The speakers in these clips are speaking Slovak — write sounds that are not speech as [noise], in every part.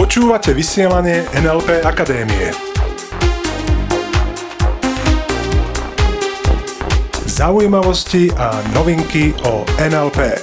Počúvate vysielanie NLP Akadémie. Zaujímavosti a novinky o NLP.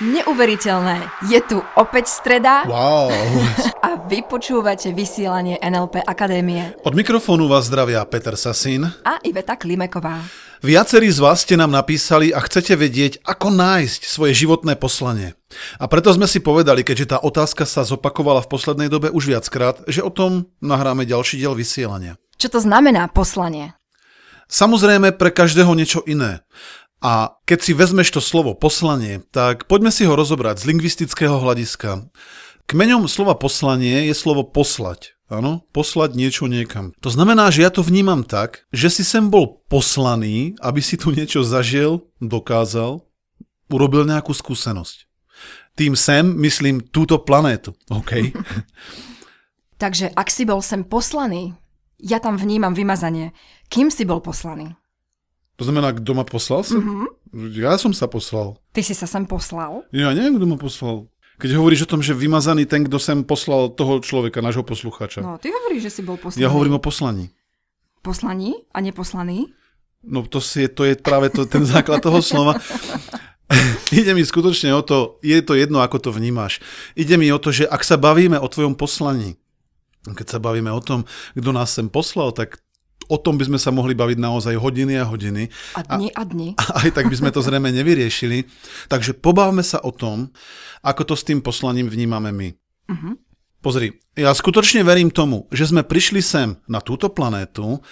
Neuveriteľné. Je tu opäť streda Wow. [laughs] a vy počúvate vysielanie NLP Akadémie. Od mikrofónu vás zdravia Peter Sasín. A Iveta Klimeková. Viacerí z vás ste nám napísali a chcete vedieť, ako nájsť svoje životné poslanie. A preto sme si povedali, keďže tá otázka sa zopakovala v poslednej dobe už viackrát, že o tom nahráme ďalší diel vysielania. Čo to znamená poslanie? Samozrejme pre každého niečo iné. A keď si vezmeš to slovo poslanie, tak poďme si ho rozobrať z lingvistického hľadiska. Kmeňom slova poslanie je slovo poslať. Áno, poslať niečo niekam. To znamená, že ja to vnímam tak, že si sem bol poslaný, aby si tu niečo zažil, dokázal, urobil nejakú skúsenosť. Tým sem myslím túto planétu, OK? [laughs] Takže ak si bol sem poslaný, ja tam vnímam vymazanie. Kým si bol poslaný? To znamená, kto ma poslal sem? Mm-hmm. Ja som sa poslal. Ty si sa sem poslal? Ja neviem, kto ma poslal. Keď hovoríš o tom, že vymazaný ten, kto sem poslal toho človeka, nášho poslucháča. No, ty hovoríš, že si bol poslaný. Ja hovorím o poslaní. Poslaný a neposlaný? No to, si, to je práve to, ten základ toho slova. [laughs] Ide mi skutočne o to, je to jedno, ako to vnímaš. Ide mi o to, že ak sa bavíme o tvojom poslaní, keď sa bavíme o tom, kto nás sem poslal, tak o tom by sme sa mohli baviť naozaj hodiny a hodiny. A dni a, a dni. A aj tak by sme to zrejme nevyriešili. Takže pobavme sa o tom, ako to s tým poslaním vnímame my. Uh-huh. Pozri, ja skutočne verím tomu, že sme prišli sem na túto planétu,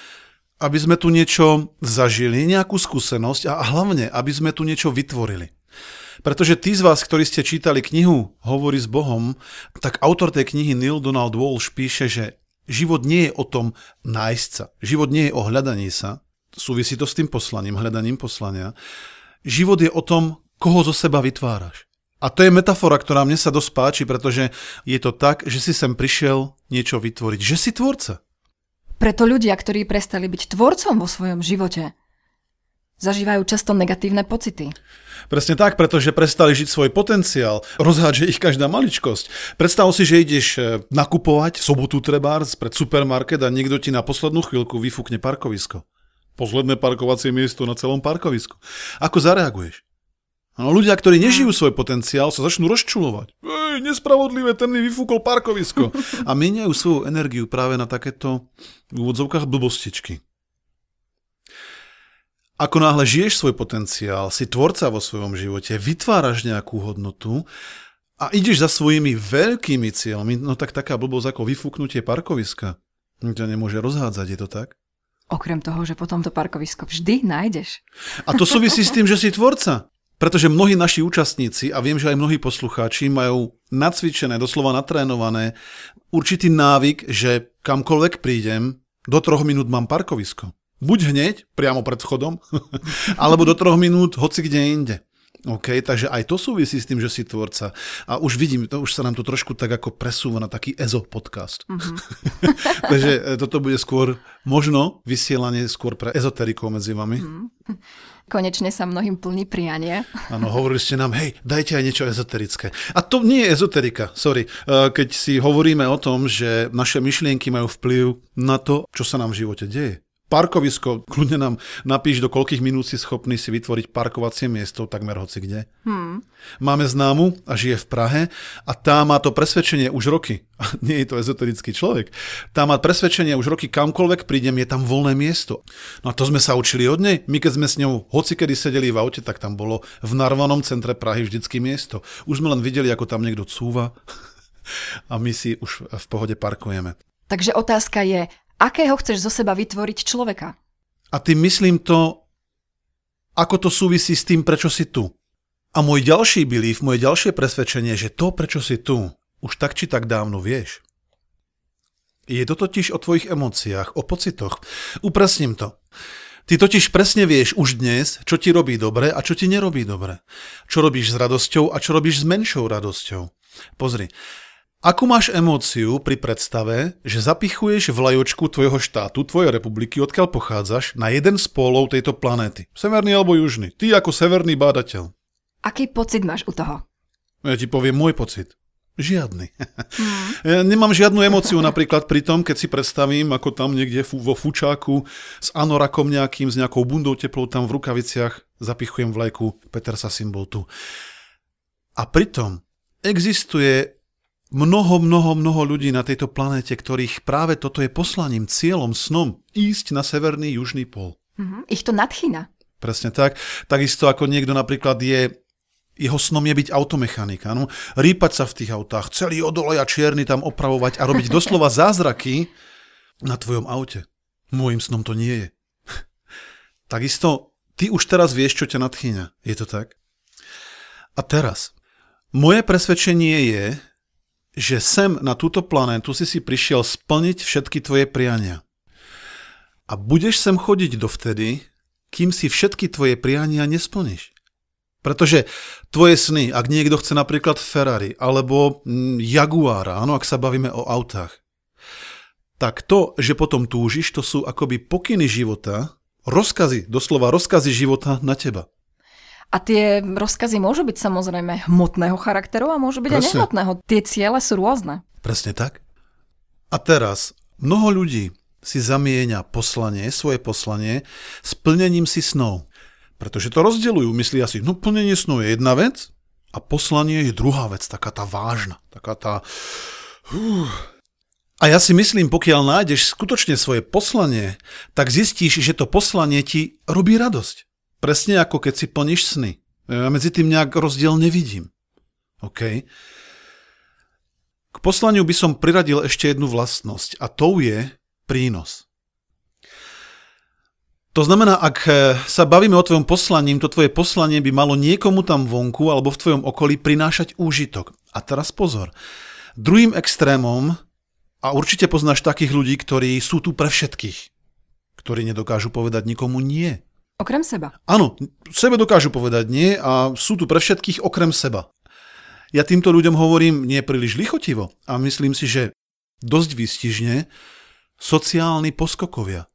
aby sme tu niečo zažili, nejakú skúsenosť a hlavne, aby sme tu niečo vytvorili. Pretože tí z vás, ktorí ste čítali knihu Hovorí s Bohom, tak autor tej knihy Neil Donald Walsh píše, že život nie je o tom nájsť sa. Život nie je o hľadaní sa. Súvisí to s tým poslaním, hľadaním poslania. Život je o tom, koho zo seba vytváraš. A to je metafora, ktorá mne sa dosť páči, pretože je to tak, že si sem prišiel niečo vytvoriť. Že si tvorca. Preto ľudia, ktorí prestali byť tvorcom vo svojom živote, zažívajú často negatívne pocity. Presne tak, pretože prestali žiť svoj potenciál, rozhádže ich každá maličkosť. Predstav si, že ideš e, nakupovať sobotu trebárs pred supermarket a niekto ti na poslednú chvíľku vyfúkne parkovisko. Posledné parkovacie miesto na celom parkovisku. Ako zareaguješ? No, ľudia, ktorí nežijú svoj potenciál, sa začnú rozčulovať. Ej, nespravodlivé, ten mi vyfúkol parkovisko. [laughs] A meniajú svoju energiu práve na takéto v úvodzovkách blbostičky. Ako náhle žiješ svoj potenciál, si tvorca vo svojom živote, vytváraš nejakú hodnotu a ideš za svojimi veľkými cieľmi, no tak taká blbosť ako vyfúknutie parkoviska. Ťa nemôže rozhádzať, je to tak? Okrem toho, že potom to parkovisko vždy nájdeš. A to súvisí s tým, že si tvorca. Pretože mnohí naši účastníci, a viem, že aj mnohí poslucháči, majú nacvičené, doslova natrénované určitý návyk, že kamkoľvek prídem, do troch minút mám parkovisko. Buď hneď, priamo pred vchodom, [laughs] alebo do troch minút, hoci kde inde. OK, takže aj to súvisí s tým, že si tvorca. A už vidím, to už sa nám to trošku tak ako presúva na taký EZO podcast. Mm-hmm. [laughs] [laughs] takže e, toto bude skôr možno vysielanie skôr pre ezoterikov medzi vami. Mm-hmm. Konečne sa mnohým plní prianie. Áno, hovorili ste nám, hej, dajte aj niečo ezoterické. A to nie je ezoterika, sorry. E, keď si hovoríme o tom, že naše myšlienky majú vplyv na to, čo sa nám v živote deje parkovisko, kľudne nám napíš, do koľkých minút si schopný si vytvoriť parkovacie miesto, takmer hoci kde. Hmm. Máme známu a žije v Prahe a tá má to presvedčenie už roky. [laughs] A nie je to ezoterický človek. Tá má presvedčenie už roky, kamkoľvek prídem, je tam voľné miesto. No a to sme sa učili od nej. My keď sme s ňou hoci kedy sedeli v aute, tak tam bolo v narvanom centre Prahy vždycky miesto. Už sme len videli, ako tam niekto cúva [laughs] a my si už v pohode parkujeme. Takže otázka je, akého chceš zo seba vytvoriť človeka. A tým myslím to, ako to súvisí s tým, prečo si tu. A môj ďalší belief, moje ďalšie presvedčenie, že to, prečo si tu, už tak či tak dávno vieš. Je to totiž o tvojich emóciách, o pocitoch. Upresním to. Ty totiž presne vieš už dnes, čo ti robí dobre a čo ti nerobí dobre. Čo robíš s radosťou a čo robíš s menšou radosťou. Pozri, Akú máš emóciu pri predstave, že zapichuješ vlajočku tvojho štátu, tvojej republiky, odkiaľ pochádzaš, na jeden z pólov tejto planéty? Severný alebo južný? Ty ako severný bádateľ. Aký pocit máš u toho? Ja ti poviem môj pocit. Žiadny. [laughs] Mm. Ja nemám žiadnu emóciu napríklad pri tom, keď si predstavím, ako tam niekde vo fučáku s anorakom nejakým, s nejakou bundou teplou tam v rukaviciach zapichujem vlajku Peter sa symbol tu. A pritom existuje mnoho, mnoho, mnoho ľudí na tejto planéte, ktorých práve toto je poslaním, cieľom, snom, ísť na severný, južný pol. Mm-hmm. Ich to nadchýna. Presne tak. Takisto ako niekto napríklad je jeho snom je byť automechanik, áno? Rýpať sa v tých autách, celý odolej a čierny tam opravovať a robiť doslova [laughs] zázraky na tvojom aute. Môjim snom to nie je. [laughs] Takisto, ty už teraz vieš, čo ťa nadchýňa. Je to tak? A teraz, moje presvedčenie je, že sem na túto planétu si si prišiel splniť všetky tvoje priania. A budeš sem chodiť dovtedy, kým si všetky tvoje priania nesplníš. Pretože tvoje sny, ak niekto chce napríklad Ferrari alebo mm, Jaguara, áno, ak sa bavíme o autách, tak to, že potom túžiš, to sú akoby pokyny života, rozkazy, doslova rozkazy života na teba. A tie rozkazy môžu byť samozrejme hmotného charakteru a môžu byť Presne. aj nehmotného. Tie ciele sú rôzne. Presne tak. A teraz, mnoho ľudí si zamieňa poslanie, svoje poslanie, s plnením si snov. Pretože to rozdeľujú. Myslia si, no plnenie snu je jedna vec a poslanie je druhá vec, taká tá vážna, taká tá... Uh. A ja si myslím, pokiaľ nájdeš skutočne svoje poslanie, tak zistíš, že to poslanie ti robí radosť. Presne ako keď si plníš sny. Ja medzi tým nejak rozdiel nevidím. OK? K poslaniu by som priradil ešte jednu vlastnosť a to je prínos. To znamená, ak eh, sa bavíme o tvojom poslaním, to tvoje poslanie by malo niekomu tam vonku alebo v tvojom okolí prinášať úžitok. A teraz pozor. Druhým extrémom, a určite poznáš takých ľudí, ktorí sú tu pre všetkých, ktorí nedokážu povedať nikomu nie. Okrem seba. Áno, sebe dokážu povedať nie a sú tu pre všetkých okrem seba. Ja týmto ľuďom hovorím nie príliš lichotivo a myslím si, že dosť výstižne sociálni poskokovia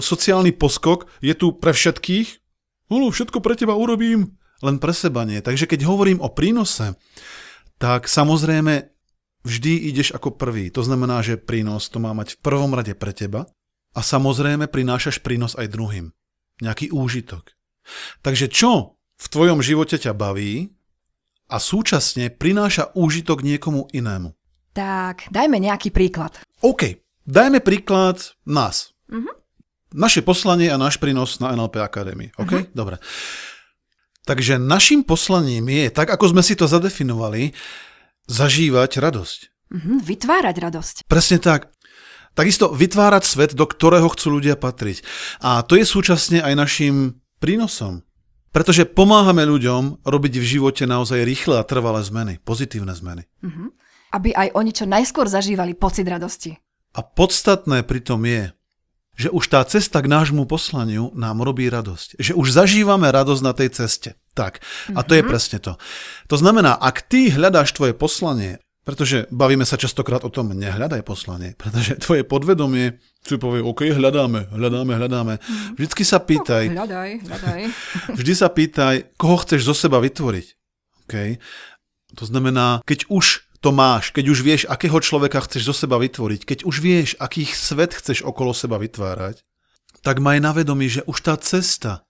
sociálny poskok je tu pre všetkých. No, všetko pre teba urobím, len pre seba nie. Takže keď hovorím o prínose, tak samozrejme vždy ideš ako prvý. To znamená, že prínos to má mať v prvom rade pre teba a samozrejme prinášaš prínos aj druhým. Nejaký úžitok. Takže čo v tvojom živote ťa baví a súčasne prináša úžitok niekomu inému? Tak, dajme nejaký príklad. OK, dajme príklad nás. Mm-hmm naše poslanie a náš prínos na NLP Akadémii. OK? Uh-huh. Dobre. Takže našim poslaním je, tak ako sme si to zadefinovali, zažívať radosť. Uh-huh. Vytvárať radosť. Presne tak. Takisto vytvárať svet, do ktorého chcú ľudia patriť. A to je súčasne aj našim prínosom. Pretože pomáhame ľuďom robiť v živote naozaj rýchle a trvalé zmeny, pozitívne zmeny. Uh-huh. Aby aj oni čo najskôr zažívali pocit radosti. A podstatné pritom je, že už tá cesta k nášmu poslaniu nám robí radosť. Že už zažívame radosť na tej ceste. Tak. A to je mhm. presne to. To znamená, ak ty hľadáš tvoje poslanie, pretože bavíme sa častokrát o tom, nehľadaj poslanie, pretože tvoje podvedomie si povie, OK, hľadáme, hľadáme, hľadáme. Mhm. Vždycky sa pýtaj, no, hľadaj, hľadaj. [laughs] vždy sa pýtaj, koho chceš zo seba vytvoriť. OK? To znamená, keď už to máš, keď už vieš, akého človeka chceš zo seba vytvoriť, keď už vieš, akých svet chceš okolo seba vytvárať, tak maj na vedomí, že už tá cesta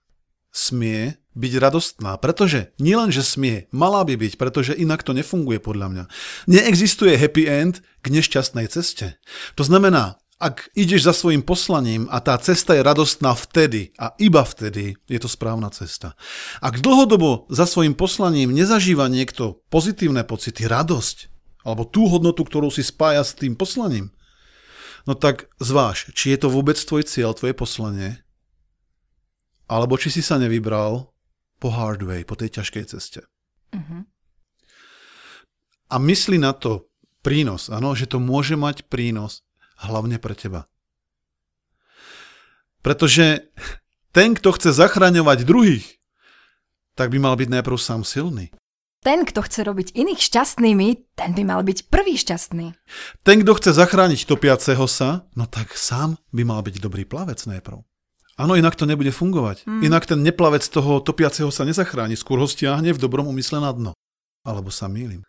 smie byť radostná. Pretože nielen, že smie, malá by byť, pretože inak to nefunguje podľa mňa. Neexistuje happy end k nešťastnej ceste. To znamená, ak ideš za svojim poslaním a tá cesta je radostná vtedy a iba vtedy, je to správna cesta. Ak dlhodobo za svojim poslaním nezažíva niekto pozitívne pocity, radosť, alebo tú hodnotu, ktorú si spája s tým poslaním, no tak zváž, či je to vôbec tvoj cieľ, tvoje poslanie, alebo či si sa nevybral po hard way, po tej ťažkej ceste. Uh-huh. A mysli na to prínos, ano, že to môže mať prínos hlavne pre teba. Pretože ten, kto chce zachraňovať druhých, tak by mal byť najprv sám silný. ten, kto chce robiť iných šťastnými, ten by mal byť prvý šťastný. Ten, kto chce zachrániť topiaceho sa, no tak sám by mal byť dobrý plavec najprv. Áno, inak to nebude fungovať. Mm. Inak ten neplavec toho topiaceho sa nezachráni, skôr ho stiahne v dobrom umysle na dno. Alebo sa mýlim.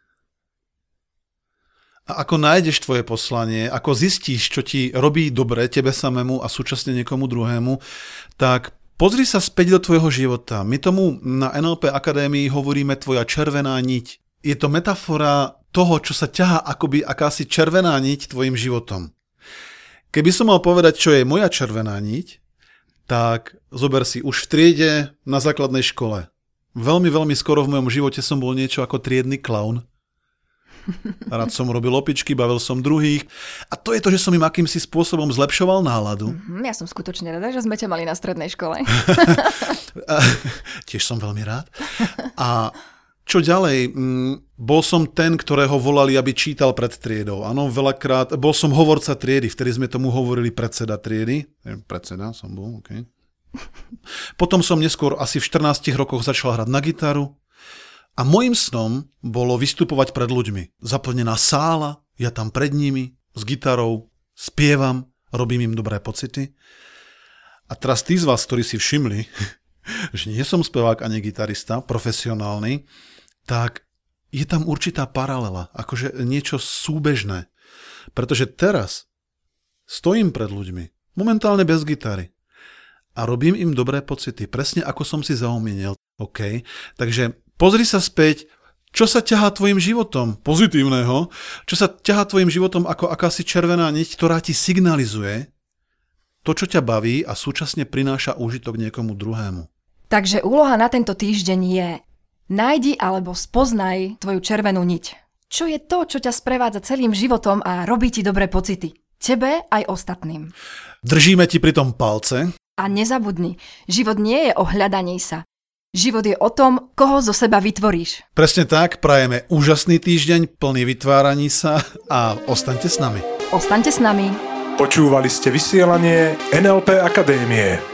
A ako nájdeš tvoje poslanie, ako zistíš, čo ti robí dobre tebe samému a súčasne niekomu druhému, tak pozri sa späť do tvojho života. My tomu na NLP Akadémii hovoríme tvoja červená niť. Je to metafora toho, čo sa ťahá akoby akási červená niť tvojim životom. Keby som mal povedať, čo je moja červená niť, tak zober si už v triede na základnej škole. Veľmi, veľmi skoro v mojom živote som bol niečo ako triedny klaun. Rád som robil opičky, bavil som druhých. A to je to, že som im akýmsi spôsobom zlepšoval náladu. Mm-hmm, ja som skutočne rada, že sme ťa mali na strednej škole. [laughs] [laughs] Tiež som veľmi rád. A čo ďalej? Mm, bol som ten, ktorého volali, aby čítal pred triedou. Áno, veľakrát. Bol som hovorca triedy, vtedy sme tomu hovorili predseda triedy. Predseda som bol, OK. [laughs] Potom som neskôr asi v 14 rokoch začal hrať na gitaru. A môjim snom bolo vystupovať pred ľuďmi. Zaplnená sála, ja tam pred nimi, s gitarou, spievam, robím im dobré pocity. A teraz tí z vás, ktorí si všimli, [laughs] [laughs] že nie som spevák ani gitarista, profesionálny, tak je tam určitá paralela, akože niečo súbežné. Pretože teraz stojím pred ľuďmi, momentálne bez gitary, a robím im dobré pocity, presne ako som si zaumienil. OK, takže Pozri sa späť, čo sa ťahá tvojim životom, pozitívneho, čo sa ťahá tvojim životom ako akási červená niť, ktorá ti signalizuje to, čo ťa baví a súčasne prináša úžitok niekomu druhému. Takže úloha na tento týždeň je nájdi alebo spoznaj tvoju červenú niť. Čo je to, čo ťa sprevádza celým životom a robí ti dobré pocity? Tebe aj ostatným. Držíme ti pri tom palce. A nezabudni, život nie je o hľadaní sa. Život je o tom, koho zo seba vytvoríš. Presne tak, prajeme úžasný týždeň, plný vytváraní sa a ostaňte s nami. Ostaňte s nami. Počúvali ste vysielanie NLP Akadémie.